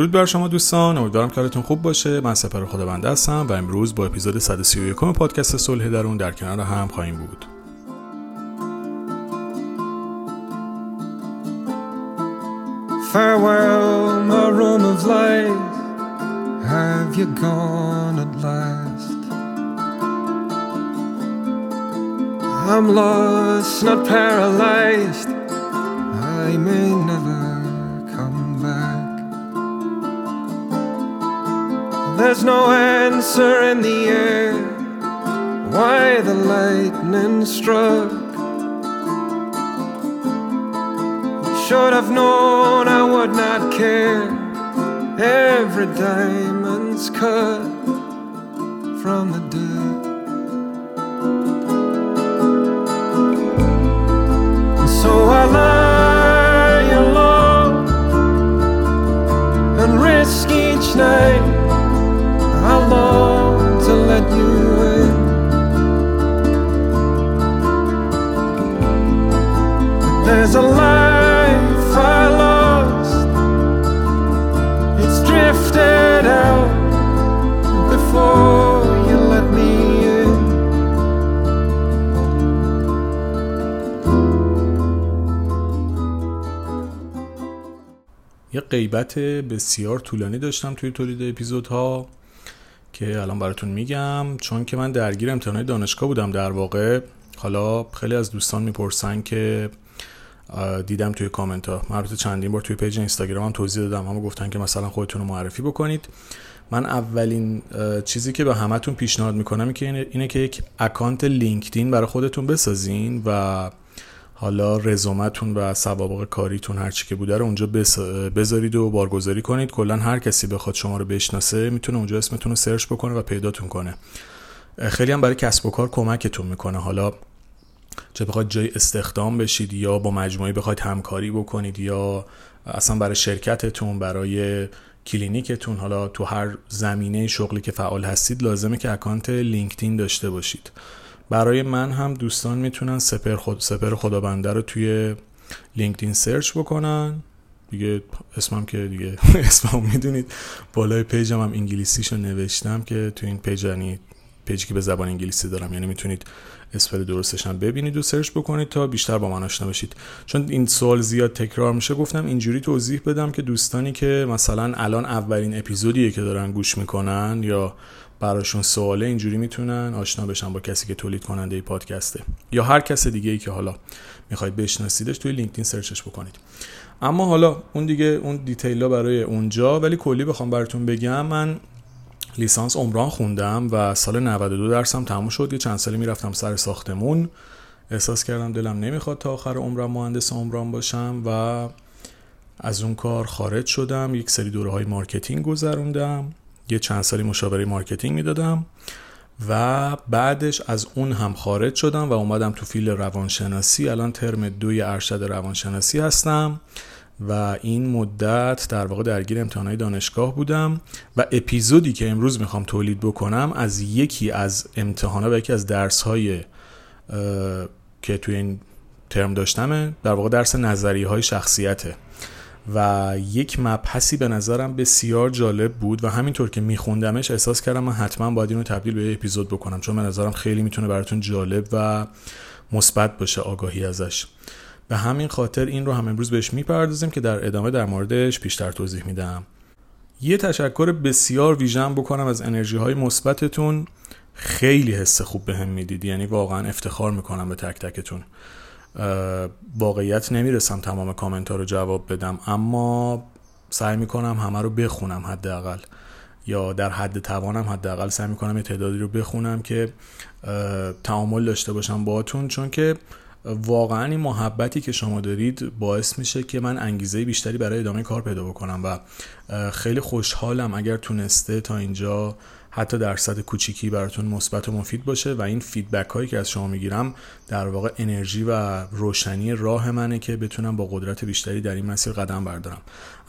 درود بر شما دوستان امیدوارم کارتون خوب باشه من سپر خداونده هستم و امروز با اپیزود 131 پادکست صلح درون در کنار هم خواهیم بود Farewell, my room of light. Have you gone at last? I'm lost, not paralyzed. I may never There's no answer in the air. Why the lightning struck? Should have known I would not care. Every diamond's cut from the dead. So I lie alone and risk each night. There's a life I lost. It's drifted out before you let me in. یه غیبت بسیار طولانی داشتم توی تولید اپیزودها که الان براتون میگم چون که من درگیر امتحانات دانشگاه بودم در واقع حالا خیلی از دوستان می‌پرسن که دیدم توی کامنت ها. من چندین بار توی پیج اینستاگرام هم توضیح دادم. اما گفتن که مثلا خودتون رو معرفی بکنید. من اولین چیزی که به همتون پیشنهاد می‌کنم اینه که اینه, که یک اکانت لینکدین برای خودتون بسازین و حالا رزومتون و سوابق کاریتون هر چی که بوده رو اونجا بذارید و بارگذاری کنید. کلا هر کسی بخواد شما رو بشناسه می‌تونه اونجا اسمتون رو سرچ بکنه و پیداتون کنه. خیلی هم برای کسب و کار کمکتون می‌کنه. حالا چه بخواید جای استخدام بشید یا با مجموعه بخواید همکاری بکنید یا اصلا برای شرکتتون برای کلینیکتون حالا تو هر زمینه شغلی که فعال هستید لازمه که اکانت لینکدین داشته باشید. برای من هم دوستان می‌تونن سپر, خود سپر خدابنده رو توی لینکدین سرچ بکنن. دیگه اسمم که دیگه اسمم می‌دونید. بالای پیجم هم انگلیسیشو نوشتم که تو این پیج یعنی پیجی که به زبان انگلیسی دارم. یعنی می‌تونید اسپل درستش هم ببینید و سرچ بکنید تا بیشتر با من آشنا بشید. چون این سوال زیاد تکرار میشه گفتم اینجوری توضیح بدم که دوستانی که مثلا الان اولین اپیزودیه که دارن گوش می‌کنن یا براشون سواله اینجوری می‌تونن آشنا بشن با کسی که تولید کننده ای پادکسته. یا هر کس دیگه ای که حالا می‌خواید بشناسیدش توی لینکدین سرچش بکنید. اما حالا اون دیگه اون دیتیلا برای اونجا ولی کلی بخوام براتون بگم. من لیسانس عمران خوندم و سال 92 درسم تموم شد یه چند سالی می‌رفتم سر ساختمون. احساس کردم دلم نمی‌خواد تا آخر عمرم مهندس عمران باشم و از اون کار خارج شدم. یک سری دوره های مارکتینگ گذروندم یه چند سالی مشاوره مارکتینگ می‌دادم و بعدش از اون هم خارج شدم و اومدم تو فیلد روانشناسی. الان ترم دوی ارشد روانشناسی هستم. و این مدت در واقع درگیر امتحانات دانشگاه بودم و اپیزودی که امروز می‌خوام تولید بکنم از یکی از امتحانات و یکی از درس های که توی این ترم داشتمه در واقع درس نظری های شخصیته. و یک مبحثی به نظرم بسیار جالب بود و همینطور که میخوندمش احساس کردم من حتما باید اینو تبدیل به اپیزود بکنم چون به نظرم خیلی می‌تونه براتون جالب و مثبت باشه آگاهی ازش. به همین خاطر این رو هم امروز بهش می‌پردازیم که در ادامه در موردش بیشتر توضیح میدم. یه تشکر بسیار ویژن بکنم از انرژی های مثبتتون. خیلی حس خوب بهم به می‌دید. یعنی واقعا افتخار می‌کنم به تک تکتون. واقعیت نمی‌رسم تمام کامنت ها رو جواب بدم اما سعی می‌کنم همه رو بخونم حداقل. یا در حد توانم حداقل سعی می‌کنم یه تعدادی رو بخونم که تعامل داشته باشم باهاتون. چون که واقعا این محبتی که شما دارید باعث میشه که من انگیزه بیشتری برای ادامه کار پیدا بکنم و خیلی خوشحالم اگر تونسته تا اینجا حتی درصد کوچیکی براتون مثبت و مفید باشه و این فیدبک هایی که از شما می‌گیرم در واقع انرژی و روشنی راه منه که بتونم با قدرت بیشتری در این مسیر قدم بردارم.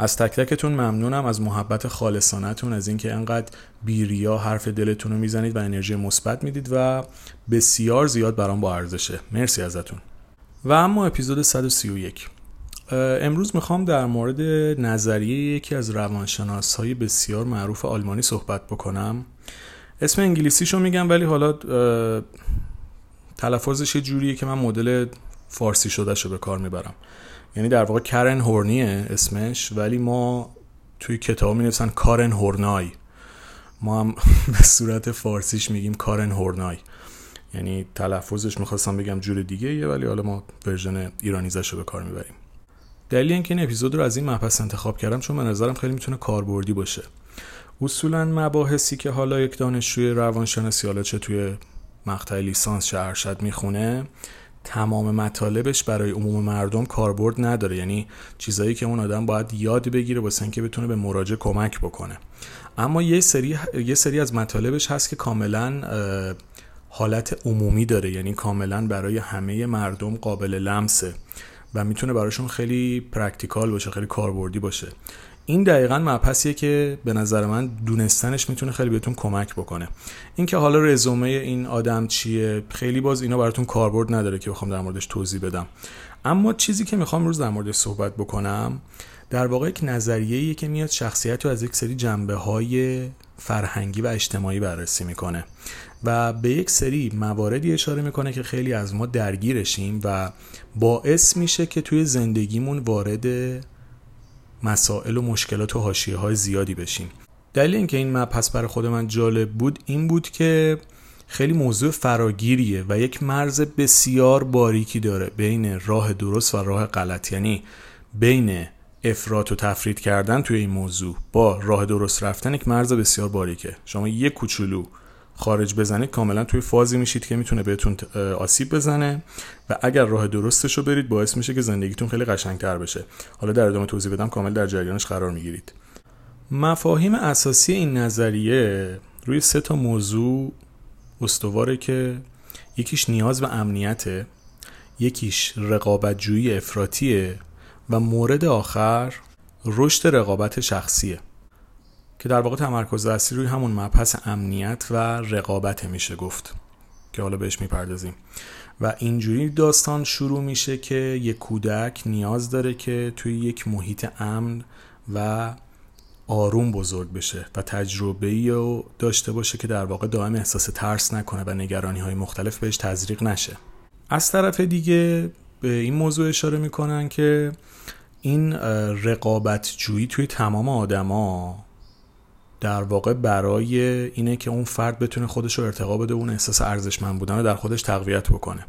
از تک تکتون ممنونم از محبت خالصانتون از اینکه انقدر بیریا حرف دلتون رو می‌زنید و انرژی مثبت می‌دید و بسیار زیاد برام با ارزشه. مرسی ازتون. و اما اپیزود 131 امروز می‌خوام در مورد نظریه یکی از روانشناس های بسیار معروف آلمانی صحبت بکنم. اسم انگلیسیشو میگم ولی حالا تلفظش یه جوریه که من مدل فارسی شده شو به کار می‌برم. یعنی در واقع کرن هورنیه اسمش ولی ما توی کتاب می نویسن کارن هورنای. ما هم به صورت فارسیش میگیم کارن هورنای. یعنی تلفظش می‌خواستم بگم جور دیگه یه ولی حالا ما ورژن ایرانیزش رو به کار می‌بریم. دلیل اینکه این اپیزود رو از این مبحث انتخاب کردم چون به نظرم خیلی می‌تونه کاربردی باشه. اصولا مباحثی که حالا یک دانشجوی روانشناسی حالا چه توی مقطع لیسانس چه ارشد می‌خونه تمام مطالبش برای عموم مردم کاربرد نداره. یعنی چیزایی که اون آدم باید یاد بگیره واسه اینکه بتونه به مراجع کمک بکنه. اما یه سری یه سری از مطالبش هست که کاملا حالت عمومی داره. یعنی کاملا برای همه مردم قابل لمسه و می‌تونه براشون خیلی practical باشه خیلی کاربردی باشه. این دقیقا مبحثیه که به نظر من دونستنش می‌تونه خیلی بهتون کمک بکنه. اینکه حالا رزومه این آدم چیه خیلی باز اینا براتون کاربرد نداره که بخوام در موردش توضیح بدم. اما چیزی که می‌خوام امروز در موردش صحبت بکنم در واقع یک نظریه که میاد شخصیت رو از یک سری جنبه های فرهنگی و اجتماعی بررسی می‌کنه و به یک سری مواردی اشاره می‌کنه که خیلی از ما درگیرشیم و باعث میشه که توی زندگیمون وارد مسائل و مشکلات و حاشیه های زیادی بشیم. دلیل اینکه این مبحث برای خود من جالب بود این بود که خیلی موضوع فراگیریه و یک مرز بسیار باریکی داره بین راه درست و راه غلط. یعنی بین افراط و تفرید کردن توی این موضوع با راه درست رفتن یک مرز بسیار باریکه. شما یک کوچولو خارج بزنید کاملا توی فازی میشید که می‌تونه بهتون آسیب بزنه و اگر راه درستش رو برید باعث میشه که زندگیتون خیلی قشنگتر بشه. حالا در ادامه توضیح بدم کامل در جریانش قرار می‌گیرید. مفاهیم اساسی این نظریه روی سه تا موضوع استواره که یکیش نیاز و امنیته یکیش رقابت جویی افراتیه و مورد آخر رشد رقابت شخصیه. که در واقع تمرکز اصلی روی همون مبحث امنیت و رقابت میشه گفت که حالا بهش می‌پردازیم. و اینجوری داستان شروع میشه که یک کودک نیاز داره که توی یک محیط امن و آروم بزرگ بشه و تجربه ای داشته باشه که در واقع دائم احساس ترس نکنه و نگرانی های مختلف بهش تزریق نشه. از طرف دیگه به این موضوع اشاره می‌کنن که این رقابت جویی توی تمام آدما در واقع برای اینه که اون فرد بتونه خودش رو ارتقا بده اون احساس ارزشمند بودن رو در خودش تقویت بکنه.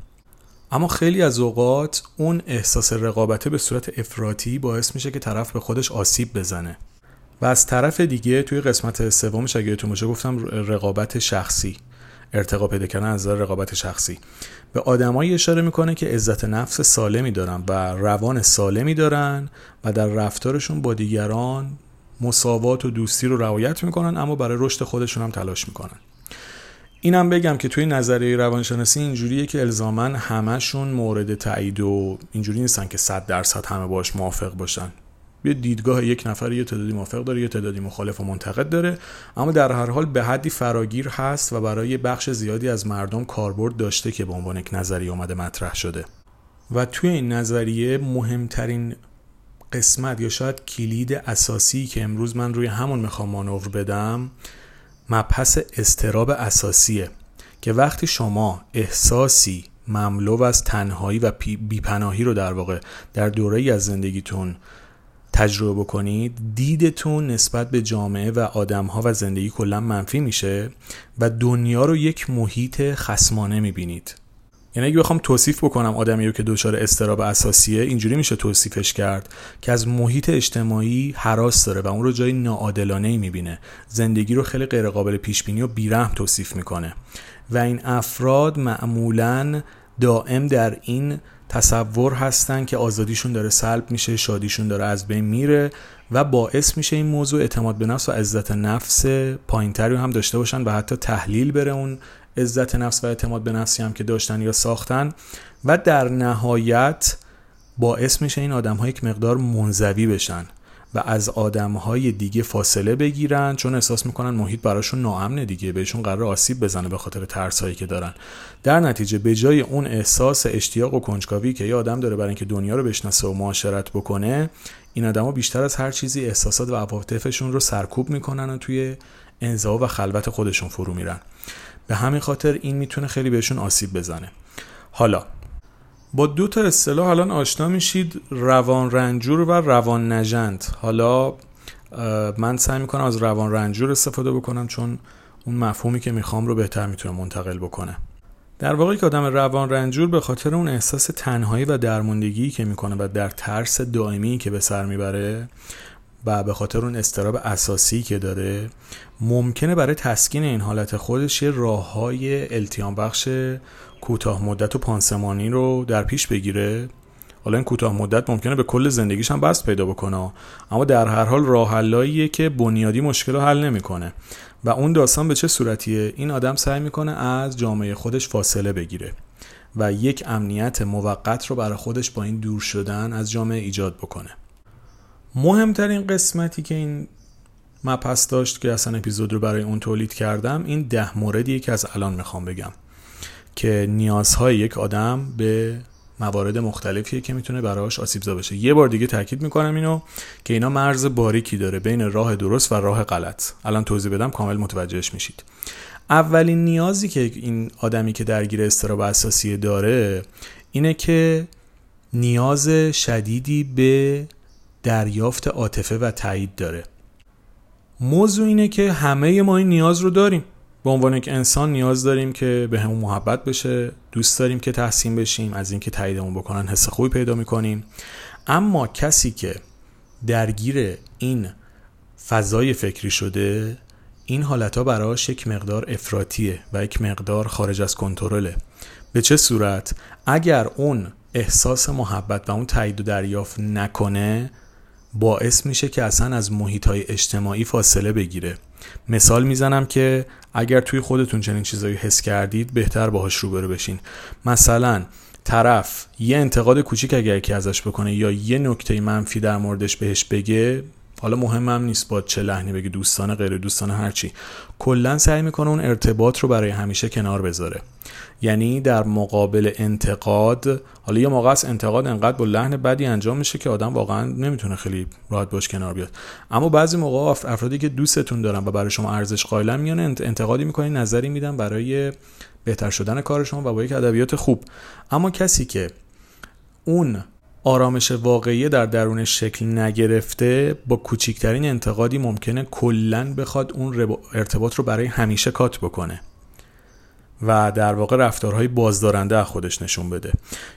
اما خیلی از اوقات اون احساس رقابته به صورت افراطی باعث میشه که طرف به خودش آسیب بزنه. و از طرف دیگه توی قسمت سومش اگه یادتون باشه گفتم رقابت شخصی ارتقا پیدا کردن از رقابت شخصی. به آدمایی اشاره می‌کنه که عزت نفس سالمی دارن و روان سالمی دارن و در رفتارشون با دیگران مساوات و دوستی رو رعایت می‌کنن اما برای رشد خودشون هم تلاش می‌کنن. اینم بگم که توی نظریه روانشناسی اینجوریه که الزاما همشون مورد تایید و اینجوری نیستن که 100 درصد همه باش موافق باشن. یه دیدگاه یک نفر یه تعدادی موافق داره یه تعدادی مخالف و منتقد داره اما در هر حال به حدی فراگیر هست و برای بخش زیادی از مردم کاربرد داشته که به عنوان یک نظریه اومده مطرح شده. و توی این نظریه مهمترین قسمت یا شاید کلید اساسی که امروز من روی همون می‌خوام مانور بدم مبحث استراب اساسیه که وقتی شما احساسی مملو از تنهایی و بیپناهی رو در واقع در دوره ای از زندگیتون تجربه بکنید دیدتون نسبت به جامعه و آدمها و زندگی کلا منفی میشه و دنیا رو یک محیط خسمانه می‌بینید. یعنی اگه بخوام توصیف بکنم آدمی رو که دچار استراب اساسیه اینجوری میشه توصیفش کرد که از محیط اجتماعی حراس داره و اون رو جای ناعادلانه ای می‌بینه. زندگی رو خیلی غیر قابل پیش بینی و بیرحم توصیف می‌کنه. و این افراد معمولا دائم در این تصور هستن که آزادیشون داره سلب میشه شادیشون داره از بین میره و باعث میشه این موضوع اعتماد به نفس و عزت نفس پایینتری هم داشته باشن و حتی تحلیل بره اون عزت نفس و اعتماد به نفسی هم که داشتن یا ساختن. و در نهایت باعث میشه این آدم ها یک مقدار منزوی بشن و از آدمهای دیگه فاصله بگیرن چون احساس می‌کنن محیط براشون ناامنه دیگه بهشون قرار آسیب بزنه به خاطر ترسایی که دارن. در نتیجه به جای اون احساس اشتیاق و کنجکاوی که یه آدم داره برای اینکه دنیا رو بشناسه و معاشرت بکنه این آدما بیشتر از هر چیزی احساسات و عواطفشون رو سرکوب می‌کنن و توی انزوا و خلوت خودشون فرو میرن. به همین خاطر این می‌تونه خیلی بهشون آسیب بزنه. حالا با دو تا اصطلاح الان آشنا میشید. روان رنجور و روان نجند حالا من سعی می‌کنم از روان رنجور استفاده بکنم چون اون مفهومی که می‌خوام رو بهتر می‌تونه منتقل بکنه. در واقع که آدم روان رنجور به خاطر اون احساس تنهایی و درموندگی که می‌کنه و در ترس دائمی که به سر می‌بره و به خاطر اون استراب اساسی که داره ممکنه برای تسکین این حالت خودش یه راه های التیام بخش کوتاه مدت و پانسمانی رو در پیش بگیره. حالا این کوتاه مدت ممکنه به کل زندگیش هم بست پیدا بکنه. اما در هر حال راه که بنیادی مشکل رو حل نمی‌کنه. و اون داستان به چه صورتیه؟ این آدم سعی می‌کنه از جامعه خودش فاصله بگیره و یک امنیت موقت رو برای خودش با این دور شدن از جامعه ایجاد بکنه. مهمترین قسمتی که این مپس داشت که اصلا اپیزود رو برای اون تولید کردم این ده موردیه که از الان می‌خوام بگم که نیازهای یک آدم به موارد مختلفیه که می‌تونه براش آسیبزا بشه. یه بار دیگه تاکید می‌کنم اینو که اینا مرز باریکی داره بین راه درست و راه غلط. الان توضیح بدم کامل متوجهش میشید. اولین نیازی که این آدمی که درگیر استراب اساسی داره اینه که نیاز شدیدی به دریافت عاطفه و تایید داره. موضوع اینه که همه ما این نیاز رو داریم. به عنوان یک انسان نیاز داریم که به همون محبت بشه دوست داریم که تحسین بشیم از اینکه تاییدمون بکنن حس خوبی پیدا می‌کنیم. اما کسی که درگیر این فضای فکری شده این حالت ها براش یک مقدار افراتیه و یک مقدار خارج از کنترله. به چه صورت؟ اگر اون احساس محبت و اون تایید و دریافت نکنه باعث میشه که اصلا از محیط های اجتماعی فاصله بگیره. مثال می‌زنم که اگر توی خودتون چنین چیزایی حس کردید بهتر باهاش روبرو بشین. مثلا طرف یه انتقاد کوچیک اگر که ازش بکنه یا یه نکته منفی در موردش بهش بگه حالا مهمم نیست با چه لحنی بگه دوستانه غیر دوستانه هرچی. کلا سعی می‌کنه اون ارتباط رو برای همیشه کنار بذاره. یعنی در مقابل انتقاد حالا یه موقع از انتقاد انقدر با لحن بدی انجام میشه که آدم واقعا نمی‌تونه خیلی راحت باش کنار بیاد. اما بعضی موقع افرادی که دوستتون دارن و برای شما ارزش قائلن میان انتقادی می‌کنین نظری میدن برای بهتر شدن کار شما و با یک ادبیات خوب. اما کسی که اون آرامش واقعی در درونش شکل نگرفته با کوچکترین انتقادی ممکنه کلا بخواد اون ارتباط رو برای همیشه کات بکنه و در واقع رفتارهای بازدارنده از خودش نشون بده.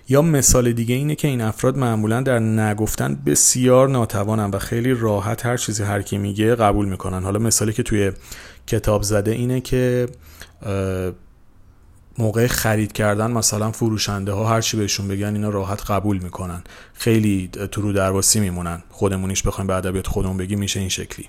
یا مثال دیگه اینه که این افراد معمولا در نگفتن بسیار ناتوانن و خیلی راحت هر چیزی هر کی میگه قبول می‌کنن. حالا مثالی که توی کتاب زده اینه که موقع خرید کردن مثلا فروشنده ها هر چی بهشون بگن اینا راحت قبول می‌کنن. خیلی تو رو درواسی میمونن. خودمونیش بخوایم به ادبیات خودمون بگیم میشه این شکلی.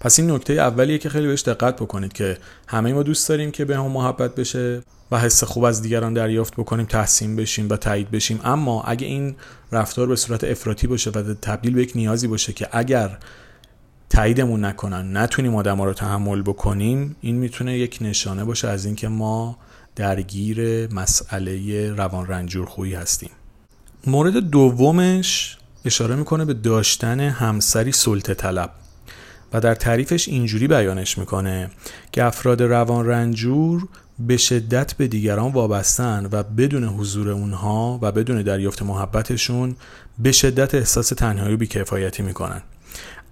پس این نکته اولیه که خیلی بهش دقت بکنید که همه ما دوست داریم که به هم محبت بشه و حس خوب از دیگران دریافت بکنیم تحسین بشیم و تایید بشیم. اما اگه این رفتار به صورت افراطی باشه و تبدیل به یک نیازی باشه که اگر تاییدمون نکنن نتونیم آدم رو تحمل بکنیم این می‌تونه یک نشانه باشه از اینکه ما درگیر مسئله روان رنجور خویی هستیم. مورد دومش اشاره می‌کنه به داشتن همسری سلطه طلب و در تعریفش اینجوری بیانش می‌کنه که افراد روان رنجور به شدت به دیگران وابستن و بدون حضور اونها و بدون دریافت محبتشون به شدت احساس تنهایی و بیکفایتی می‌کنن.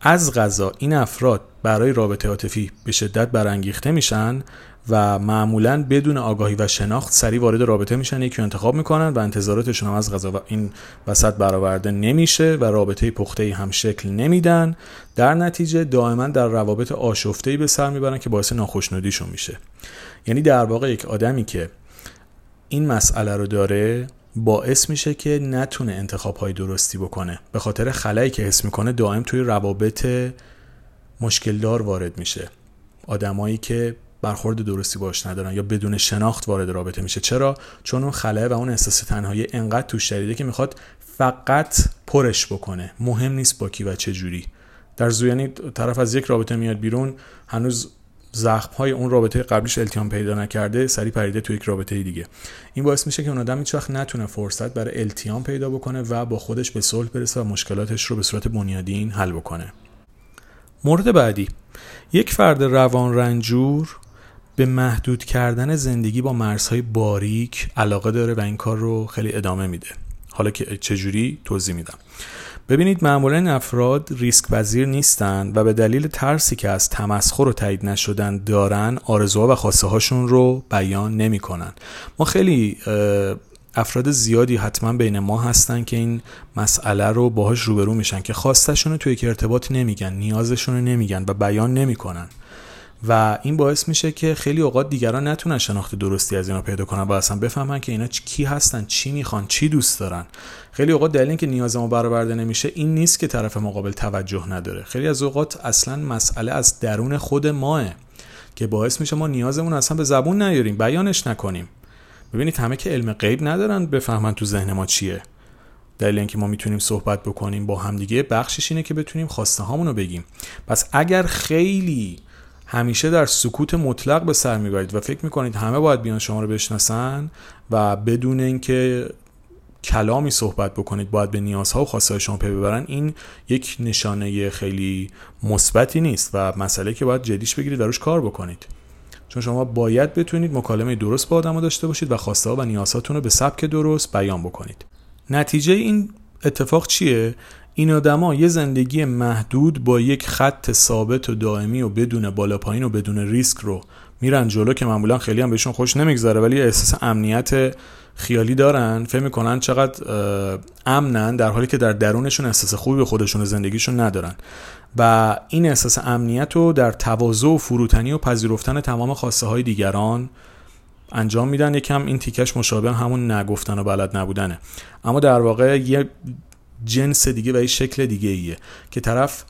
از غذا این افراد برای رابطه عاطفی به شدت برانگیخته میشن و معمولا بدون آگاهی و شناخت سریع وارد رابطه میشن یکی انتخاب می‌کنن و انتظاراتشون هم از غذا این وسط برآورده نمیشه و رابطه پخته هم شکل نمیدن. در نتیجه دائما در روابط آشفته به سر می‌برن که باعث ناخشنودیشون میشه. یعنی در واقع یک آدمی که این مسئله رو داره باعث میشه که نتونه انتخاب های درستی بکنه. به خاطر خلایی که حس می‌کنه دائم توی روابط مشکلدار وارد میشه. آدمایی که برخورد درستی باش ندارن یا بدون شناخت وارد رابطه میشه. چرا؟ چون اون خلاه و اون احساس تنهایی انقدر توش شدیده که می‌خواد فقط پرش بکنه. مهم نیست با کی و چه جوری. در زو یعنی طرف از یک رابطه میاد بیرون هنوز زخم های اون رابطه قبلیش التیام پیدا نکرده سری پریده تو یک رابطه دیگه. این باعث میشه که اون آدم هیچ وقت نتونه فرصت برای التیام پیدا بکنه و با خودش به صلح برسه و مشکلاتش رو به صورت بنیادین حل بکنه. مورد بعدی. یک فرد روان رنجور به محدود کردن زندگی با مرزهای باریک علاقه داره و این کار رو خیلی ادامه میده. حالا که چجوری توضیح میدم. ببینید معمولا این افراد ریسک پذیر نیستند و به دلیل ترسی که از تمسخر و تایید نشدن دارن آرزوها و خواسته هاشون رو بیان نمی‌کنن. ما خیلی افراد زیادی حتما بین ما هستن که این مسئله رو باهاش روبرو میشن که خواستشون رو توی یک ارتباط نمیگن نیازشون رو نمیگن و بیان نمی‌کنن. و این باعث میشه که خیلی اوقات دیگران نتونن شناخت درستی از اینا پیدا کنن و اصلا بفهمن که اینا کی هستن چی می‌خوان چی دوست دارن. خیلی اوقات دلیل اینکه نیاز ما برآورده نمیشه این نیست که طرف مقابل توجه نداره. خیلی از اوقات اصلا مسئله از درون خود ماه که باعث میشه ما نیازمون اصلا به زبون نیاریم بیانش نکنیم. ببینید همه که علم غیب ندارن بفهمن تو ذهن ما چیه. دلیل اینکه ما می‌تونیم صحبت بکنیم با همدیگه بخشش اینه که بتونیم خواسته هامون بگیم. پس اگر خیلی همیشه در سکوت مطلق به سر می‌برید و فکر می‌کنید همه باید بیان شما رو بشناسن و بدون اینکه کلامی صحبت بکنید باید به نیازها و خواسته شما پی ببرن این یک نشانه خیلی مثبتی نیست و مسئله که باید جدیش بگیرید و روش کار بکنید. چون شما باید بتونید مکالمه درست با آدم داشته باشید و خواسته و نیازهاتون رو به سبک درست بیان بکنید. نتیجه این اتفاق چیه؟ این آدما یه زندگی محدود با یک خط ثابت و دائمی و بدون بالا پایین و بدون ریسک رو میرن جلو که معمولا خیلی هم بهشون خوش نمیگذره ولی احساس امنیت خیالی دارن. فکر می‌کنن چقدر امنن در حالی که در درونشون احساس خوبی به خودشون و زندگیشون ندارن. و این احساس امنیت رو در تواضع و فروتنی و پذیرفتن تمام خواسته های دیگران انجام میدن. یکم این تیکش مشابه همون نگفتن و بلد نبودنه. اما در واقع یه جنس دیگه و یه شکل دیگه ایه. که طرف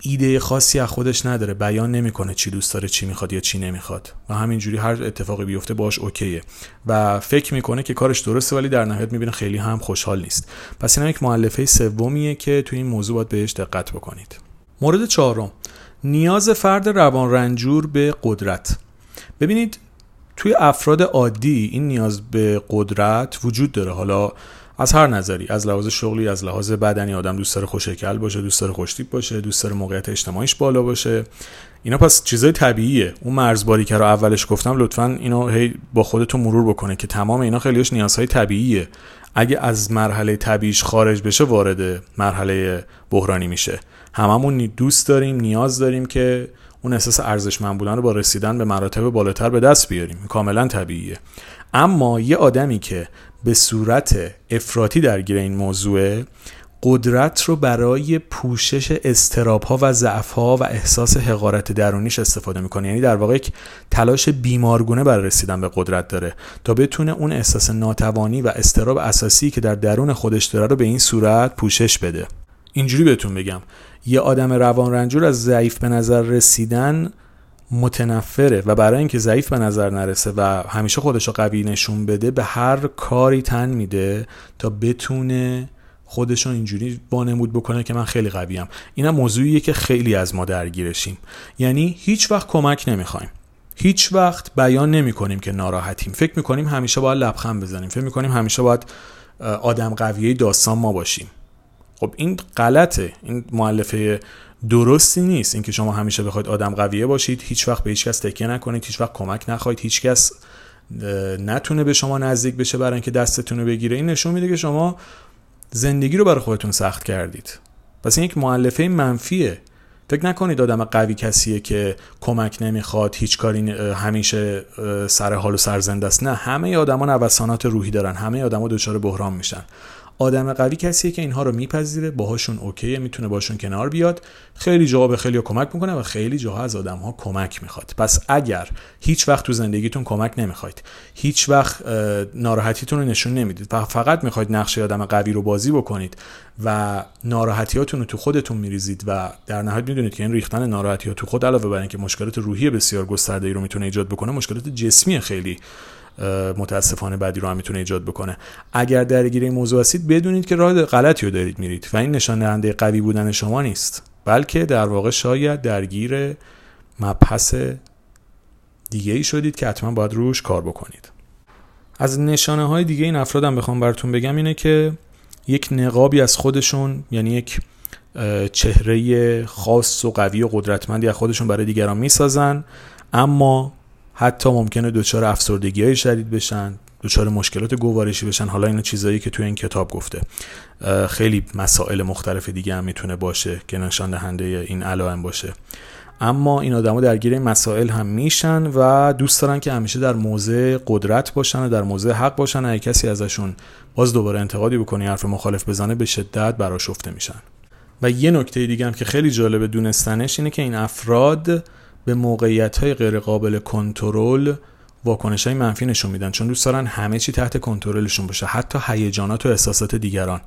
ایده خاصی از خودش نداره بیان نمی‌کنه چی دوست داره چی می‌خواد یا چی نمی‌خواد. و همینجوری هر اتفاقی بیفته باش اوکیه. و فکر می‌کنه که کارش درسته ولی در نهایت می‌بینه خیلی هم خوشحال نیست. پس این یک معلفه سومیه که توی این موضوع باید بهش دقت بکنید. مورد چهارم. نیاز فرد روان رنجور به قدرت. ببینید توی افراد عادی این نیاز به قدرت وجود داره. حالا از هر نظری از لحاظ شغلی از لحاظ بدنی آدم دوست داره خوشکل باشه دوست داره خوشتیپ باشه دوست داره موقعیت اجتماعیش بالا باشه. اینا پس چیزای طبیعیه. اون مرزباری که رو اولش گفتم لطفا اینو هی با خودتون مرور بکنه که تمام اینا خیلیش نیازهای طبیعیه. اگه از مرحله طبیعیش خارج بشه وارد مرحله بحرانی میشه. هممون دوست داریم نیاز داریم که اون احساس ارزشمند بودن رو با رسیدن به مراتب بالاتر به دست بیاریم. کاملا طبیعیه. اما یه آدمی که به صورت افراطی درگیر این موضوع قدرت رو برای پوشش استراب ها و ضعف ها و احساس حقارت درونیش استفاده می‌کنه. یعنی در واقع یک تلاش بیمارگونه برای رسیدن به قدرت داره تا بتونه اون احساس ناتوانی و استراب اساسی که در درون خودش داره رو به این صورت پوشش بده. اینجوری بهتون بگم. یه آدم روان رنجور از ضعیف به نظر رسیدن متنفره و برای اینکه ضعیف به نظر نرسه و همیشه خودش رو قوی نشون بده به هر کاری تن میده تا بتونه خودشون اینجوری بانمود بکنه که من خیلی قویم. اینم موضوعیه که خیلی از ما درگیرشیم. یعنی هیچ وقت کمک نمی‌خوایم. هیچ وقت بیان نمی کنیم که ناراحتیم. فکر می‌کنیم همیشه باید لبخند بزنیم. فکر می‌کنیم همیشه باید آدم قویه داستان ما باشیم. خب این غلطه. این معلفه درستی نیست. اینکه شما همیشه بخواید آدم قویه باشید هیچ وقت به هیچ کس تکیه نکنید هیچ وقت کمک نخواهید. هیچ کس نتونه به شما نزدیک بشه برای اینکه دستتون رو بگیره. این نشون میده که شما زندگی رو برای خودتون سخت کردید. پس این یک معلفه منفیه. فکر نکنید آدم قوی کسیه که کمک نمی‌خواد هیچ کاری همیشه سر حال و سرزنده است. نه همه آدما نوسانات روحی دارن. همه آدما دچار بحران میشن. آدم قوی کسیه که اینها رو میپذیره باهاشون اوکیه می‌تونه باشون کنار بیاد. خیلی جاها به خیلی کمک می‌کنه و خیلی جاها از آدم ها کمک می‌خواد. پس اگر هیچ وقت تو زندگیتون کمک نمی‌خواید هیچ وقت ناراحتیتون رو نشون نمی‌دید و فقط می‌خواید نقشه آدم قوی رو بازی بکنید و ناراحتیاتون رو تو خودتون میریزید و در نهایت می‌دونید که این ریختن ناراحتی تو خود علاوه بر اینکه مشکلات روحی بسیار گسترده ای رو می‌تونه ایجاد بکنه مشکلات جسمی خیلی متاسفانه بعدی رو هم می‌تونه ایجاد بکنه. اگر درگیر این موضوع هستید بدونید که راه غلطی رو دارید میرید و این نشان دهنده قوی بودن شما نیست بلکه در واقع شاید درگیر مبحث دیگه ای شدید که حتما باید روش کار بکنید. از نشانه های دیگه این افرادم بخوام براتون بگم اینه که یک نقابی از خودشون یعنی یک چهره خاص و قوی و قدرتمندی از خودشون برای دیگران می‌سازن اما حتی ممکنه دچار افسردگی های شدید بشن دچار مشکلات گوارشی بشن. حالا اینا چیزایی که توی این کتاب گفته. خیلی مسائل مختلف دیگه هم می‌تونه باشه که نشان دهنده این علائم باشه. اما این آدما درگیر این مسائل هم میشن و دوست دارن که همیشه در موضع قدرت باشن و در موضع حق باشن. اگه کسی ازشون باز دوباره انتقادی بکنه حرف مخالف بزنه به شدت براشفته میشن. و یه نکته دیگه هم که خیلی جالبه دونستنش اینه که این افراد به موقعیت های غیر قابل کنترل واکنش های منفی نشون میدن چون دوست دارن همه چی تحت کنترلشون باشه حتی هیجانات و احساسات دیگران.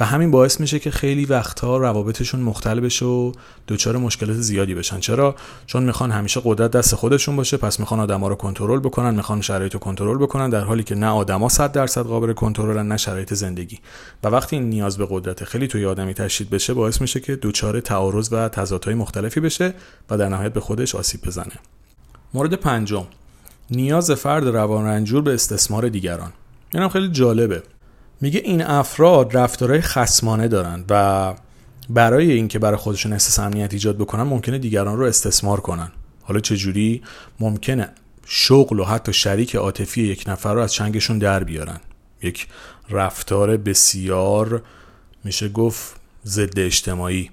و همین باعث میشه که خیلی وقتها روابطشون مختل بشه و دچار مشکلات زیادی بشن. چرا؟ چون می‌خوان همیشه قدرت دست خودشون باشه پس می‌خوان آدما رو کنترل بکنن می‌خوان شرایط رو کنترل بکنن در حالی که نه آدما 100 درصد قابل کنترلن نه شرایط زندگی. و وقتی این نیاز به قدرت خیلی توی آدمی تشدید بشه باعث میشه که دچار تعارض و تضادهای مختلفی بشه و در نهایت به خودش آسیب بزنه. مورد پنجم. نیاز فرد روان رنجور به استثمار دیگران. اینم خیلی جالبه. میگه این افراد رفتارهای خسمانه دارن و برای اینکه برای خودشون احساس امنیت ایجاد بکنن ممکنه دیگران رو استثمار کنن. حالا چجوری؟ ممکنه شغل و حتی شریک عاطفی یک نفر رو از چنگشون در بیارن. یک رفتار بسیار میشه گفت ضد اجتماعی.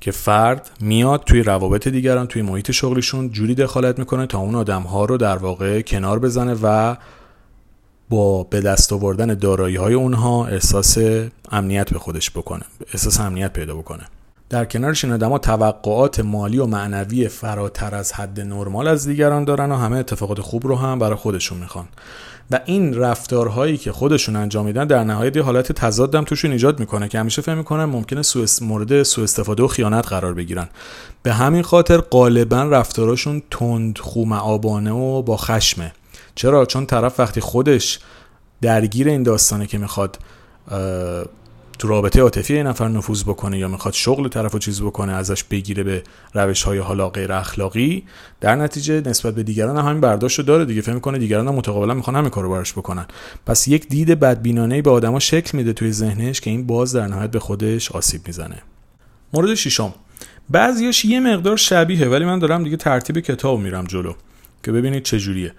که فرد میاد توی روابط دیگران توی محیط شغلیشون جوری دخالت می‌کنه تا اون آدم ها رو در واقع کنار بزنه و با به دست آوردن دارایی های اونها احساس امنیت به خودش بکنه احساس امنیت پیدا بکنه. در کنارش این آدم توقعات مالی و معنوی فراتر از حد نرمال از دیگران دارن و همه اتفاقات خوب رو هم برای خودشون می‌خوان. و این رفتارهایی که خودشون انجام میدن در نهایت یه حالت تضادم توشون ایجاد می‌کنه که همیشه فهم می‌کنن ممکنه سو مورد سوء استفاده و خیانت قرار بگیرن. به همین خاطر غالبا رفتاراشون تند خومعابانه و با خشمه. چرا؟ چون طرف وقتی خودش درگیر این داستانه که می‌خواد تو رابطه عاطفی این نفر نفوذ بکنه یا می‌خواد شغل طرف رو چیز بکنه ازش بگیره به روش های حالا غیر اخلاقی در نتیجه نسبت به دیگران هم همین برداشت رو داره دیگه. فهم می‌کنه دیگران هم متقابلا می‌خوان همین کارو براش بکنن. پس یک دید بدبینانه به آدما شکل میده توی ذهنش که این باز در نهایت به خودش آسیب می‌زنه. مورد ششم. بعضیاش یه مقدار شبیه ولی من دارم دیگه ترتیب کتاب میرم جلو که ببینید چجوریه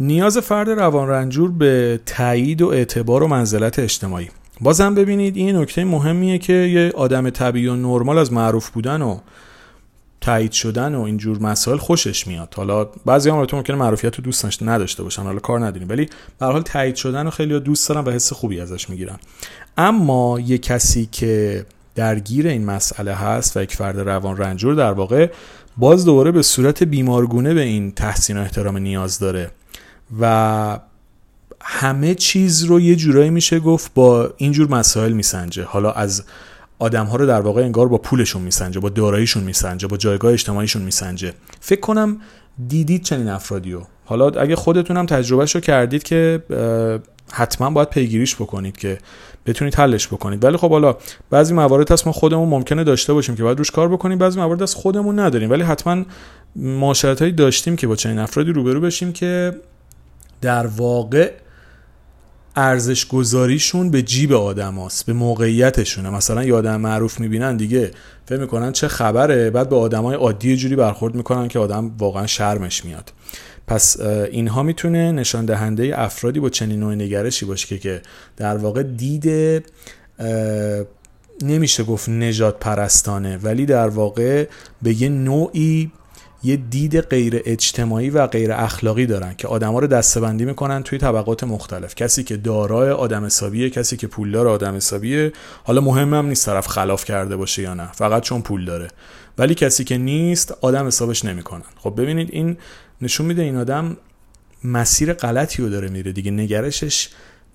نیاز فرد روان رنجور به تایید و اعتبار و منزلت اجتماعی. بازم ببینید این نکته مهمیه که یه آدم طبیعی و نرمال از معروف بودن و تایید شدن و اینجور مسائل خوشش میاد. حالا بعضی هم تو ممکنه معروفیت رو دوست نداشته باشن حالا کار نداریم. ولی به حال تایید شدن رو خیلی دوست دارن و حس خوبی ازش می‌گیرن. اما یه کسی که درگیر این مسئله هست و یک فرد روان رنجور در واقع باز دوباره به صورت بیمارگونه به این تحسین و احترام نیاز داره و همه چیز رو یه جورایی میشه گفت با اینجور مسائل میسنجه. حالا از آدم ها رو در واقع انگار با پولشون میسنجه با داراییشون میسنجه با جایگاه اجتماعیشون میسنجه. فکر کنم دیدید چنین افرادی رو حالا اگه خودتونم تجربهش رو کردید که حتما باید پیگیریش بکنید که بتونید حلش بکنید. ولی خب حالا بعضی موارد هست ما خودمون ممکنه داشته باشیم که باید روش کار بکنیم بعضی موارد هست خودمون نداریم. ولی حتما معاشرت داشتیم که با چنین افرادی روبرو بشیم که در واقع ارزش گذاریشون به جیب آدماست به موقعیتشونه. مثلا یه آدم معروف می‌بینن دیگه فکر می‌کنن چه خبره بعد به آدمای عادی جوری برخورد می‌کنن که آدم واقعا شرمش میاد. پس اینها می‌تونه نشان دهنده افرادی با چنین نوع نگرشی باشه که در واقع دید نمیشه گفت نجات پرستانه ولی در واقع به یه نوعی یه دید غیر اجتماعی و غیر اخلاقی دارن که آدما رو دستبندی می‌کنن توی طبقات مختلف. کسی که دارای آدم حسابیه کسی که پولدار آدم حسابیه. حالا مهمم نیست طرف خلاف کرده باشه یا نه فقط چون پول داره. ولی کسی که نیست آدم حسابش نمی‌کنن. خب ببینید این نشون میده این آدم مسیر غلطی رو داره میره. دیگه نگرشش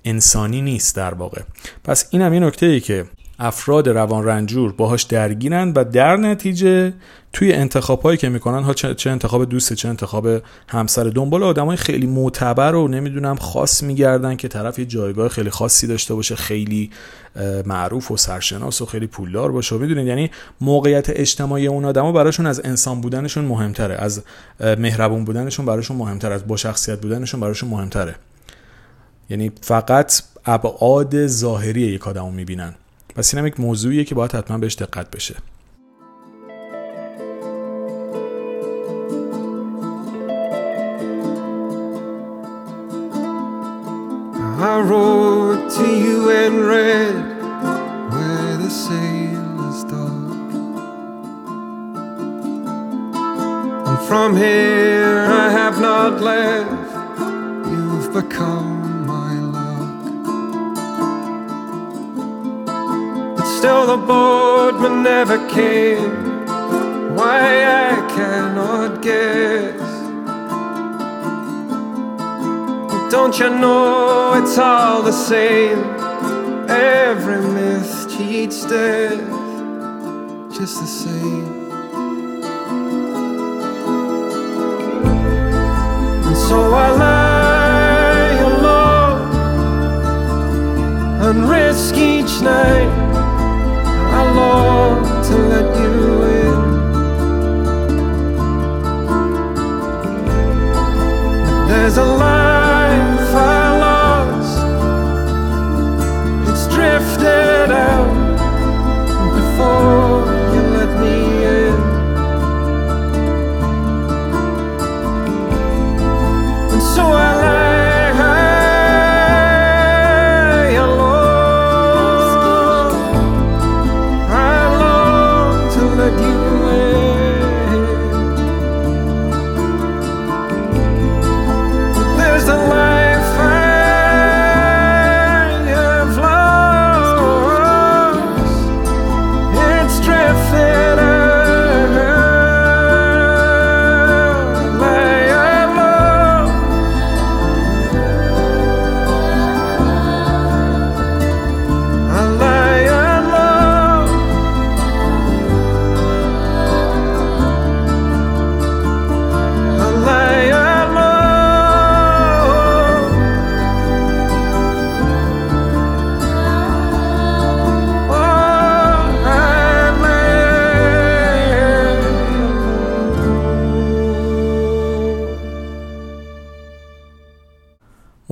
انسانی نیست در واقع. پس این هم یه نکته ای که افراد روان رنجور باهاش درگیرن و در نتیجه توی انتخاب هایی که می‌کنن ها چه انتخاب دوست چه انتخاب همسر دنبال آدمای خیلی معتبر و نمی‌دونم خاص میگردن که طرف یه جایگاه خیلی خاصی داشته باشه خیلی معروف و سرشناس و خیلی پولدار باشه. و می‌دونید؟ یعنی موقعیت اجتماعی اون آدما براشون از انسان بودنشون مهمتره. از مهربون بودنشون براشون مهمتره. از با شخصیت بودنشون براشون مهمتره. یعنی فقط ابعاد ظاهری یک آدمو می‌بینن. پس اینم یک موضوعیه که باید حتما بهش دقت بشه. Don't you know it's all the same? Every myth cheats death, just the same.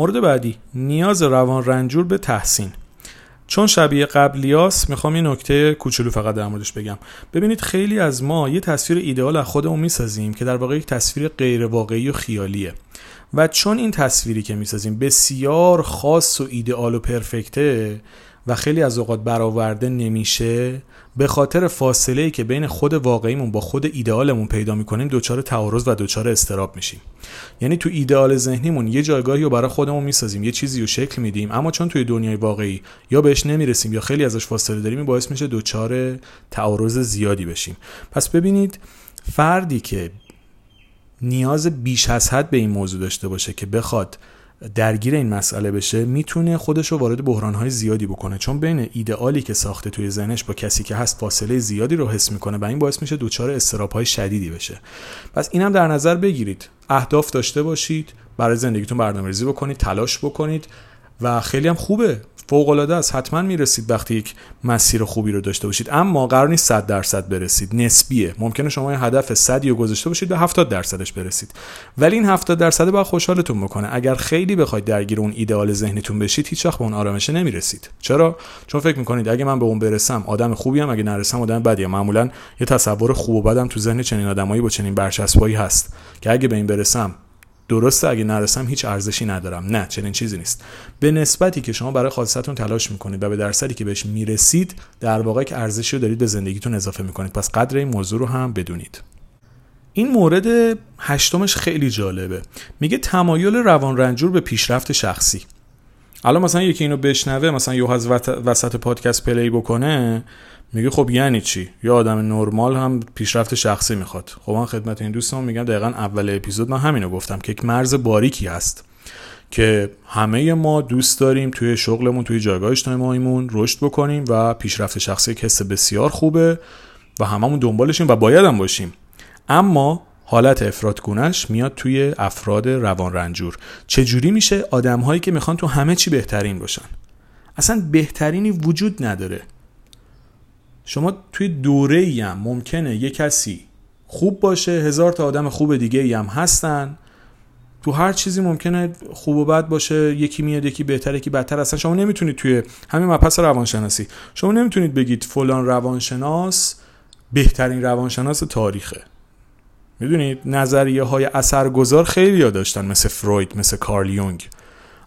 مورد بعدی نیاز روان رنجور به تحسین. چون شبیه قبلیاس می‌خوام یه نکته کوچولو فقط در موردش بگم. ببینید خیلی از ما یه تصویر ایدئال از خودمون می‌سازیم که در واقع یک تصویر غیر واقعی و خیالیه. و چون این تصویری که می‌سازیم بسیار خاص و ایدئال و پرفکته و خیلی از اوقات برآورده نمیشه به خاطر فاصله ای که بین خود واقعیمون با خود ایدئالمون پیدا می‌کنیم دچار تعارض و دچار استراب میشیم. یعنی تو ایدئال ذهنیمون یه جایگاهی رو برای خودمون می‌سازیم یه چیزی رو شکل میدیم اما چون توی دنیای واقعی یا بهش نمی‌رسیم یا خیلی ازش فاصله داریم باعث میشه دچار تعارض زیادی بشیم. پس ببینید فردی که نیاز بیش از حد به این موضوع داشته باشه که بخواد درگیر این مسئله بشه می‌تونه خودش رو وارد بحرانهای زیادی بکنه. چون بین ایدئالی که ساخته توی ذهنش با کسی که هست فاصله زیادی رو حس می‌کنه و این باعث میشه دچار استرابهای شدیدی بشه. پس اینم در نظر بگیرید. اهداف داشته باشید برای زندگیتون برنامه‌ریزی بکنید تلاش بکنید. و خیلی هم خوبه. فوق العاده است. حتما می‌رسید وقتی یک مسیر خوبی رو داشته باشید. اما قرار نیست 100 درصد برسید. نسبیه. ممکنه شما یه هدف 100 رو گذاشته باشید به 70 درصدش برسید. ولی این 70 درصد باید خوشحالتون بکنه. اگر خیلی بخواید درگیر اون ایدئال ذهنیتون بشید هیچ وقت به اون آرامشه نمی‌رسید. چرا؟ چون فکر می‌کنید اگه من به اون برسم آدم خوبی ام. اگه نرسم آدم بدی معمولا یه تصور خوب و بدم تو ذهن چنین آدمایی با چنین برچسبایی هست. که اگه به این برسم درسته اگه نرسم هیچ ارزشی ندارم. نه چنین چیزی نیست. به نسبتی که شما برای خاصتون تلاش می‌کنید و به درصدی که بهش می‌رسید در واقع یک ارزشی رو دارید به زندگیتون اضافه می‌کنید. پس قدر این موضوع رو هم بدونید. این مورد هشتمش خیلی جالبه. میگه تمایل روان رنجور به پیشرفت شخصی. الان مثلا یکی اینو بشنوه مثلا یه از وسط پادکست پلی بکنه میگه خب یعنی چی؟ یه آدم نرمال هم پیشرفت شخصی می‌خواد. خب من خدمت این دوستان میگم دقیقا اول اپیزود من همینو گفتم که یک مرز باریکی هست که همه ما دوست داریم توی شغلمون توی جایگاه اجتماعیمون رشد بکنیم و پیشرفت شخصی یک بسیار خوبه و هممون دنبالشیم و باید هم باشیم. اما حالت افرادگونش میاد توی افراد روان رنجور چجوری میشه آدم هایی که می‌خوان تو همه چی بهترین باشن؟ اصلا بهترینی وجود نداره. شما توی دوره ای هم ممکنه یه کسی خوب باشه هزار تا آدم خوب دیگه ای هم هستن. تو هر چیزی ممکنه خوب و بد باشه یکی میاد یکی بهتره یکی بدتر اصلا شما نمی‌تونید توی همین مبحث روانشناسی. شما نمی‌تونید بگید فلان روانشناس بهترین روانشناس تاریخه. می‌دونید؟ نظریه های اثرگذار خیلی ها داشتن مثل فروید مثل کارل یونگ.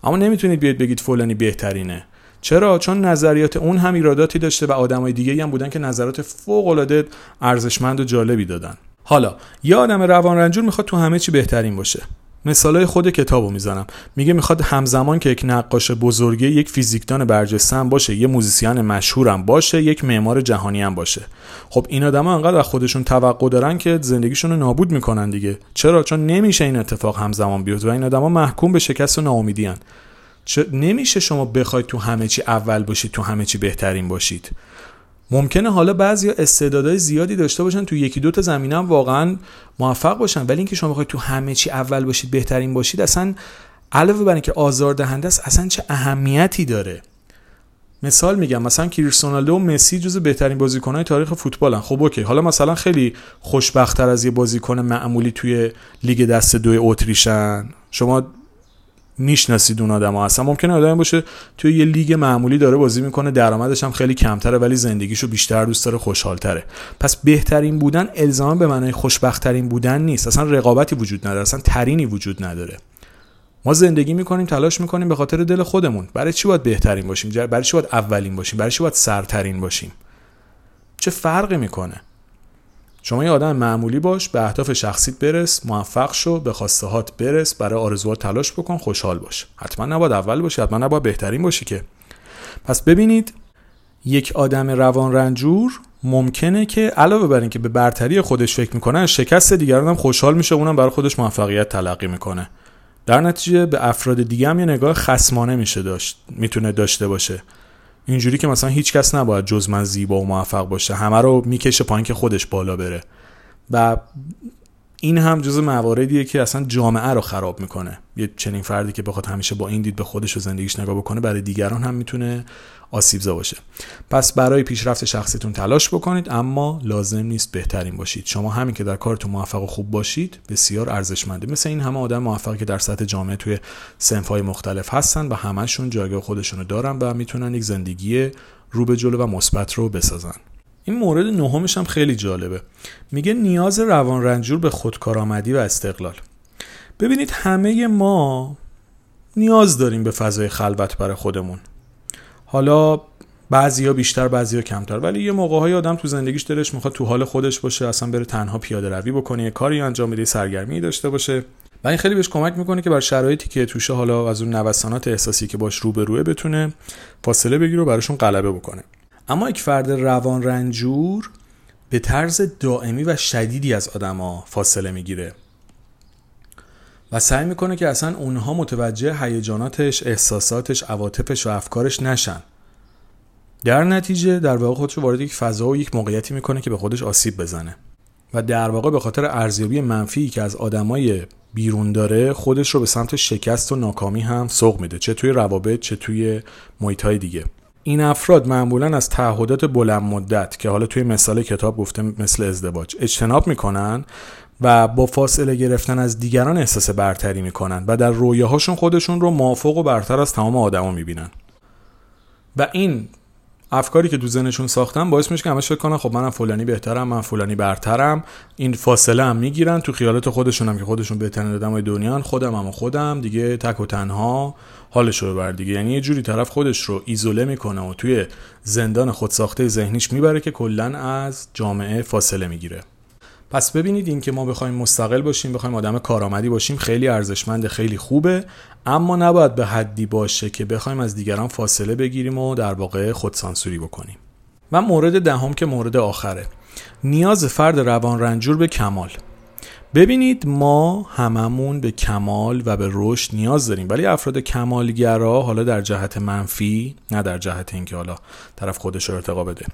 اما نمی‌تونید بیاید بگید فلانی بهترینه. چرا؟ چون نظریات اون هم ایراداتی داشته و آدمای دیگه هم بودن که نظرات فوق العاده ارزشمند و جالبی دادن. حالا یه آدم روان رنجور می‌خواد تو همه چی بهترین باشه. مثالای خود کتابو می‌زنم. میگه می‌خواد همزمان که یک نقاش بزرگه یک فیزیکدان برجسته هم باشه یه موزیسین مشهورم باشه یک معمار جهانی هم باشه. خب این آدما انقدر از خودشون توقع دارن که زندگیشون رو نابود می‌کنن دیگه. چرا؟ چون نمیشه این اتفاق همزمان بیاد و این آدما محکوم به شکست و ناامیدی نمیشه شما بخواید تو همه چی اول باشید تو همه چی بهترین باشید. ممکنه حالا بعضی استعدادهای زیادی داشته باشن تو یکی دو تا زمینه هم واقعا موفق باشن ولی اینکه شما بخواید تو همه چی اول باشید بهترین باشید اصلا علاوه بر اینکه آزاردهنده است اصلا چه اهمیتی داره؟ مثال میگم مثلا کریستیانو و مسی جز بهترین بازیکنهای تاریخ فوتبالن خب okay حالا مثلا خیلی خوشبختتر از یه بازیکن معمولی توی لیگ دست دوی اتریشن. شما می‌شناسید اون آدم ها اصلا ممکنه آدم باشه توی یه لیگ معمولی داره بازی می‌کنه درآمدش هم خیلی کمتره ولی زندگیشو بیشتر دوست داره خوشحالتره. پس بهترین بودن الزاما به معنای خوشبختترین بودن نیست. اصلا رقابتی وجود نداره اصلا ترینی وجود نداره. ما زندگی می‌کنیم تلاش می‌کنیم به خاطر دل خودمون. برای چی باید بهترین باشیم؟ برای چی باید اولین باشیم؟ برای چی باید سرترین باشیم؟ چه فرقی می‌کنه؟ شما یه آدم معمولی باش به اهداف شخصیت برس موفق شو به هات برس برای آرزوات تلاش بکن خوشحال باش. حتما نباید اول باشی حتما نباید بهترین باشی که. پس ببینید یک آدم روان رنجور ممکنه که علاوه بر اینکه به برتری خودش فکر می‌کنه شکست دیگران هم خوشحال میشه اونم برای خودش موفقیت تلقی می‌کنه. در نتیجه به افراد دیگه هم یه نگاه خسمانه میشه داشت می‌تونه داشته باشه. اینجوری که مثلا هیچ کس نباید جز من زیبا و موفق باشه همه رو می‌کشه پایین که خودش بالا بره. و این هم جز مواردیه که اصلا جامعه رو خراب می‌کنه. یه چنین فردی که بخواد همیشه با این دید به خودش و زندگیش نگاه بکنه برای دیگران هم می‌تونه آسیبزا باشه. پس برای پیشرفت شخصیتون تلاش بکنید اما لازم نیست بهترین باشید. شما همین که در کارتون موفق و خوب باشید بسیار ارزشمنده. مثل این همه آدم موفقی که در سطح جامعه توی سنفهای مختلف هستن و همشون جایگاه خودشونو دارن و می‌تونن یک زندگی رو به جلو و مثبت رو بسازن. این مورد نهمش هم خیلی جالبه. میگه نیاز روان رنجور به خودکارآمدی و استقلال. ببینید همه ما نیاز داریم به فضای خلوت برای خودمون. حالا بعضیا بیشتر بعضیا کمتر. ولی یه موقع های آدم تو زندگیش دلش می‌خواد تو حال خودش باشه اصلا بره تنها پیاده روی بکنه یه کاری انجام بده سرگرمی داشته باشه. و این خیلی بهش کمک می‌کنه که بر شرایطی که توشه حالا از اون نوسانات احساسی که باش روبروه بتونه فاصله بگیره و براشون غلبه بکنه. اما یک فرد روان رنجور به طرز دائمی و شدیدی از آدما فاصله می‌گیره و سعی می‌کنه که اصلا اونها متوجه هیجاناتش، احساساتش، عواطفش و افکارش نشن. در نتیجه در واقع خودش وارد یک فضا و یک موقعیتی می‌کنه که به خودش آسیب بزنه. و در واقع به خاطر ارزیابی منفی که از آدمای بیرون داره خودش رو به سمت شکست و ناکامی هم سوق میده چه توی روابط چه توی محیط دیگه این افراد معمولا از تعهدات بلند مدت که حالا توی مثال کتاب گفته مثل ازدواج اجتناب می‌کنن و با فاصله گرفتن از دیگران احساس برتری می‌کنن و در رویاهاشون خودشون رو موافق و برتر از تمام آدما می‌بینن. و این افکاری که تو ذهنشون ساختن باعث میشه که همش فکر کنن خب منم فلانی بهترم من فلانی برترم. این فاصله هم می‌گیرن تو خیالات خودشون که خودشون بهترین آدمای دنیان خودم هم خودم دیگه تک و تنها. حالش رو بر دیگه. یعنی یه جوری طرف خودش رو ایزوله می‌کنه و توی زندان خودساخته ذهنیش می‌بره که کلا از جامعه فاصله می‌گیره. پس ببینید این که ما بخوایم مستقل باشیم بخوایم آدم کارآمدی باشیم خیلی ارزشمند خیلی خوبه. اما نباید به حدی باشه که بخوایم از دیگران فاصله بگیریم و در واقع خودسانسوری بکنیم. و مورد دهم که مورد آخره. نیاز فرد روان رنجور به کمال. ببینید ما هممون به کمال و به رشد نیاز داریم ولی افراد کمالگرا حالا در جهت منفی نه در جهت اینکه حالا طرف خودش رو ارتقا بده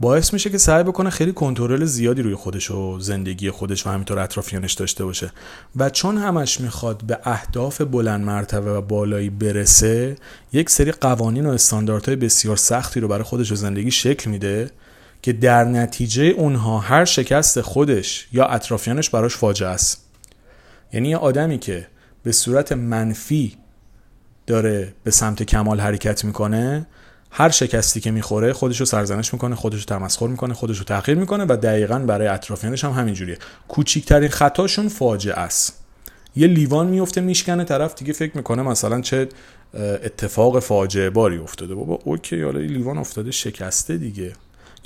باعث میشه که سعی بکنه خیلی کنترل زیادی روی خودش و زندگی خودش و همینطور اطرافیانش داشته باشه. و چون همش می‌خواد به اهداف بلند مرتبه و بالایی برسه یک سری قوانین و استانداردهای بسیار سختی رو برای خودش و زندگی شکل میده. که در نتیجه اونها هر شکست خودش یا اطرافیانش براش فاجعه است. یعنی یه آدمی که به صورت منفی داره به سمت کمال حرکت می‌کنه هر شکستی که می‌خوره خودش رو سرزنش می‌کنه خودش رو تمسخر می‌کنه خودش رو تغییر می‌کنه و دقیقا برای اطرافیانش هم همینجوریه. کوچیکترین خطاشون فاجعه است. یه لیوان میفته میشکنه طرف دیگه فکر می‌کنه مثلا چه اتفاق فاجعه باری افتاده. بابا okay حالا لیوان افتاده شکسته دیگه.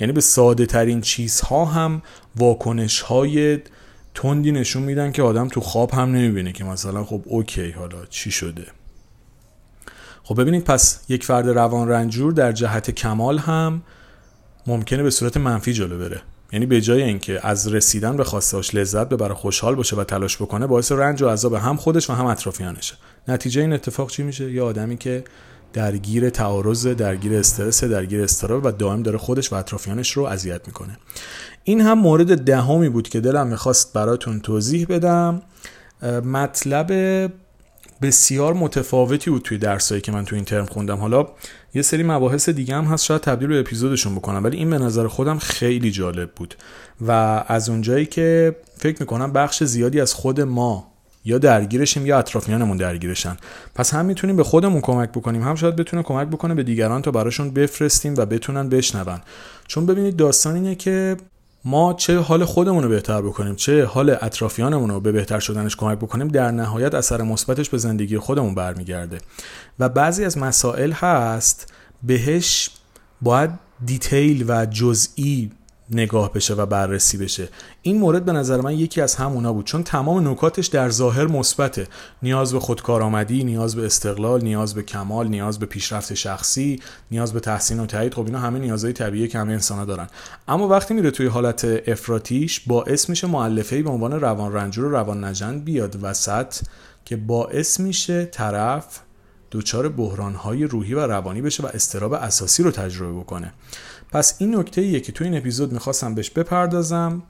یعنی به ساده ترین چیزها هم واکنش های تندی نشون میدن که آدم تو خواب هم نمی‌بینه که مثلا خب okay حالا چی شده. خب ببینید پس یک فرد روان رنجور در جهت کمال هم ممکنه به صورت منفی جلو بره. یعنی به جای اینکه از رسیدن به خواستهاش لذت ببره خوشحال باشه و تلاش بکنه باعث رنج و عذاب هم خودش و هم اطرافیانشه. نتیجه این اتفاق چی میشه؟ یه آدمی که درگیر تعارض درگیر استرس درگیر استراب و دائم داره خودش و اطرافیانش رو اذیت می‌کنه. این هم مورد دهمی بود که دلم می‌خواست براتون توضیح بدم. مطلب بسیار متفاوتی بود توی درسایی که من توی این ترم خوندم. حالا یه سری مباحث دیگه هم هست شاید تبدیل به اپیزودشون بکنم ولی این به نظر خودم خیلی جالب بود. و از اونجایی که فکر می‌کنم بخش زیادی از خود ما یا درگیرشیم یا اطرافیانمون درگیرشن. پس هم می‌تونیم به خودمون کمک بکنیم. هم شاید بتونه کمک بکنه به دیگران تا براشون بفرستیم و بتونن بشنون. چون ببینید داستان اینه که ما چه حال خودمون رو بهتر بکنیم چه حال اطرافیانمون رو به بهتر شدنش کمک بکنیم در نهایت اثر مثبتش به زندگی خودمون برمیگرده. و بعضی از مسائل هست بهش باید دیتیل و جزئی نگاه بشه و بررسی بشه. این مورد به نظر من یکی از همونا بود چون تمام نکاتش در ظاهر مثبته. نیاز به خودکارآمدی نیاز به استقلال نیاز به کمال نیاز به پیشرفت شخصی نیاز به تحسین و تایید. خب اینا همه نیازهای طبیعی که همه انسان دارن. اما وقتی میره توی حالت افراتیش باعث میشه معلفه به عنوان روان رنجور و روان نجند بیاد وسط که باعث میشه طرف دچار بحرانهای روحی و روانی بشه و استراب اساسی رو تجربه بکنه. پس این نکته ایه که تو این اپیزود می‌خواستم بهش بپردازم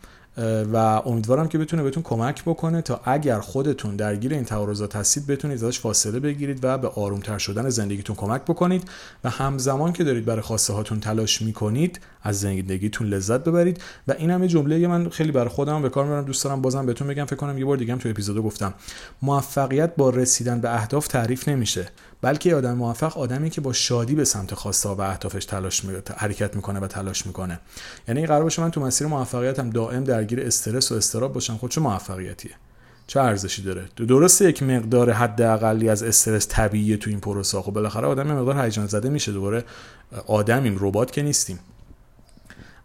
و امیدوارم که بتونه بهتون کمک بکنه تا اگر خودتون درگیر این تعارضات هستید بتونید ازش فاصله بگیرید و به آرومتر شدن زندگیتون کمک بکنید و همزمان که دارید برای خواسته هاتون تلاش می‌کنید از زندگیتون لذت ببرید. و این هم جمله من خیلی برای خودم به کار می‌برم دوست دارم بازم بهتون بگم فکر کنم یه بار دیگه هم تو اپیزود گفتم موفقیت با رسیدن به اهداف تعریف نمیشه. بلکه آدم موفق آدمی که با شادی به سمت خواسته و اهدافش تلاش می... حرکت می‌کنه و تلاش می‌کنه. یعنی قرار باشه من تو مسیر موفقیتم دائم درگیر استرس و استراب باشم. خود چه موفقیتیه؟ چه ارزشی داره؟ درسته یک مقدار حداقلی از استرس طبیعیه تو این پروسه. خب بالاخره آدم مقدار هیجان زده میشه. دوباره آدمیم ربات که نیستیم.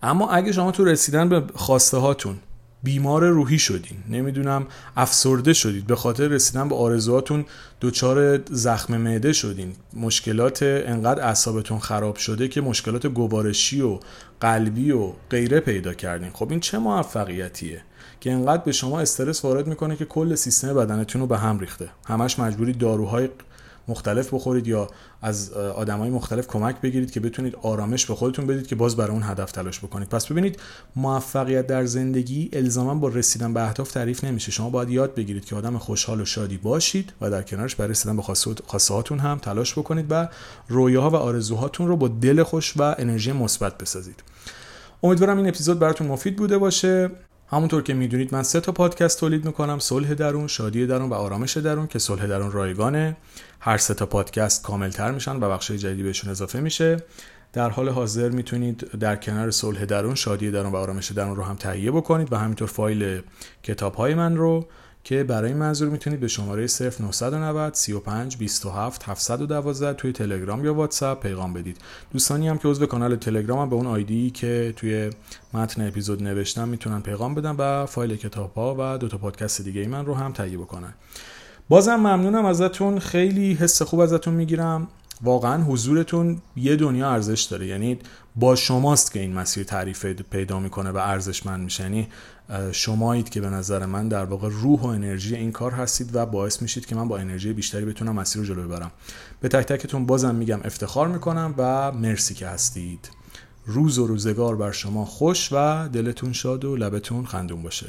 اما اگه شما تو رسیدن به خواسته هاتون بیمار روحی شدین. نمی‌دونم افسرده شدید. به خاطر رسیدن به آرزوهاتون دچار زخم معده شدین. مشکلات انقدر اعصابتون خراب شده که مشکلات گوارشی و قلبی و غیره پیدا کردین. خب این چه موفقیتیه که انقدر به شما استرس وارد می‌کنه که کل سیستم بدنتون رو به هم ریخته. همش مجبوری داروهای مختلف بخورید یا از آدمای مختلف کمک بگیرید که بتونید آرامش به خودتون بدید که باز برای اون هدف تلاش بکنید. پس ببینید موفقیت در زندگی الزاما با رسیدن به اهداف تعریف نمیشه. شما باید یاد بگیرید که آدم خوشحال و شادی باشید و در کنارش برای رسیدن به خواسته هاتون هم تلاش بکنید و رویاها و آرزوهاتون رو با دل خوش و انرژی مثبت بسازید. امیدوارم این اپیزود براتون مفید بوده باشه. همونطور که می‌دونید من سه تا پادکست تولید می‌کنم صلح درون شادی درون و آرامش درون که صلح درون رایگانه. هر سه تا پادکست کاملتر میشن و بخش جدیدی بهشون اضافه میشه. در حال حاضر می‌تونید در کنار صلح درون شادی درون و آرامش درون رو هم تهیه بکنید و همینطور فایل کتاب های من رو که برای منظور می‌تونید به شماره 0990 35 27 712 توی تلگرام یا واتساپ پیغام بدید. دوستانی هم که عضو کانال تلگرام هم به اون آیدی که توی متن اپیزود نوشتم می‌تونن پیغام بدن و فایل کتاب ها و دو تا پادکست دیگه من رو هم تهیه بکنن. بازم ممنونم ازتون. خیلی حس خوب ازتون می‌گیرم. واقعا حضورتون یه دنیا ارزش داره. یعنی با شماست که این مسیر تعریف پیدا می‌کنه و ارزشمند میشه یعنی شمایید که به نظر من در واقع روح و انرژی این کار هستید و باعث میشید که من با انرژی بیشتری بتونم مسیر رو جلو ببرم. به تک تکتون بازم میگم افتخار می‌کنم و مرسی که هستید. روز و روزگار بر شما خوش و دلتون شاد و لبتون خندون باشه.